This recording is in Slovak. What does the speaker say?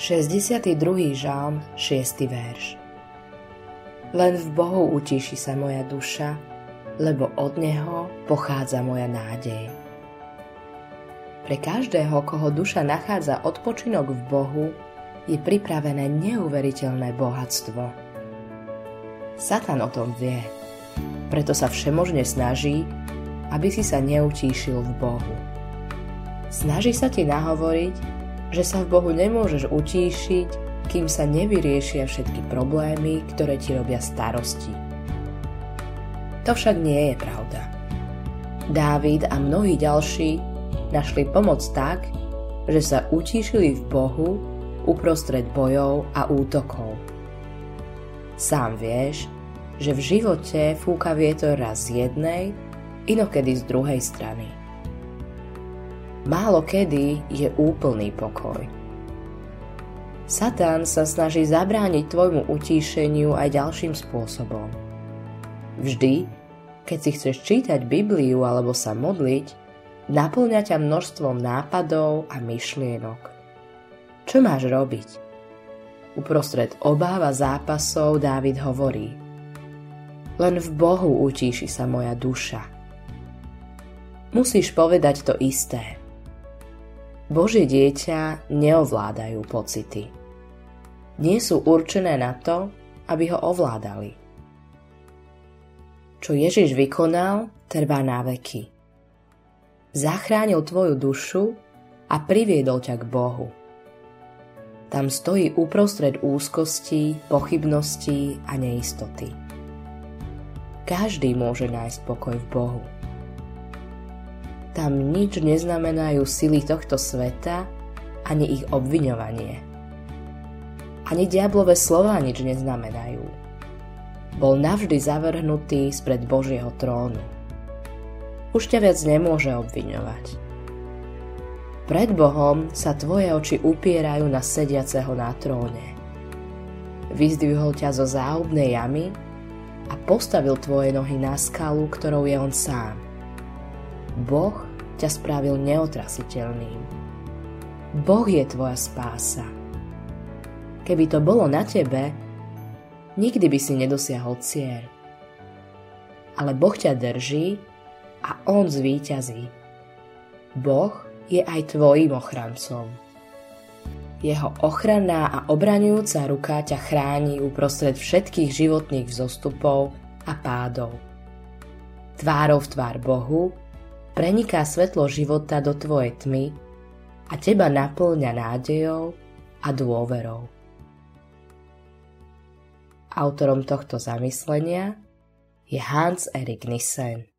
62. žalm, 6. verš Len v Bohu utíši sa moja duša, lebo od Neho pochádza moja nádej. Pre každého, koho duša nachádza odpočinok v Bohu, je pripravené neuveriteľné bohatstvo. Satan o tom vie, preto sa všemožne snaží, aby si sa neutíšil v Bohu. Snaží sa ti nahovoriť, že sa v Bohu nemôžeš utíšiť, kým sa nevyriešia všetky problémy, ktoré ti robia starosti. To však nie je pravda. Dávid a mnohí ďalší našli pomoc tak, že sa utíšili v Bohu uprostred bojov a útokov. Sám vieš, že v živote fúka vietor raz z jednej, inokedy z druhej strany. Málo kedy je úplný pokoj. Satan sa snaží zabrániť tvojmu utíšeniu aj ďalším spôsobom. Vždy, keď si chceš čítať Bibliu alebo sa modliť, naplňa ťa množstvom nápadov a myšlienok. Čo máš robiť? Uprostred obáva zápasov Dávid hovorí Len v Bohu utíši sa moja duša. Musíš povedať to isté. Božie dieťa neovládajú pocity. Nie sú určené na to, aby ho ovládali. Čo Ježiš vykonal, trvá na veky. Zachránil tvoju dušu a priviedol ťa k Bohu. Tam stojí uprostred úzkosti, pochybností a neistoty. Každý môže nájsť pokoj v Bohu. Tam nič neznamenajú sily tohto sveta, ani ich obviňovanie. Ani diablové slova nič neznamenajú. Bol navždy zavrhnutý spred Božieho trónu. Už ťa viac nemôže obviňovať. Pred Bohom sa tvoje oči upierajú na sediaceho na tróne. Vyzdvihol ťa zo záhubnej jamy a postavil tvoje nohy na skalu, ktorou je on sám – Boh ťa spravil neotrasiteľným. Boh je tvoja spása. Keby to bolo na tebe, nikdy by si nedosiahol cieľ. Ale Boh ťa drží a On zvíťazí. Boh je aj tvojim ochrancom. Jeho ochranná a obraňujúca ruka ťa chráni uprostred všetkých životných vzostupov a pádov. Tvárov tvár Bohu preniká svetlo života do tvojej tmy a teba naplňa nádejou a dôverou. Autorom tohto zamyslenia je Hans Erik Nissen.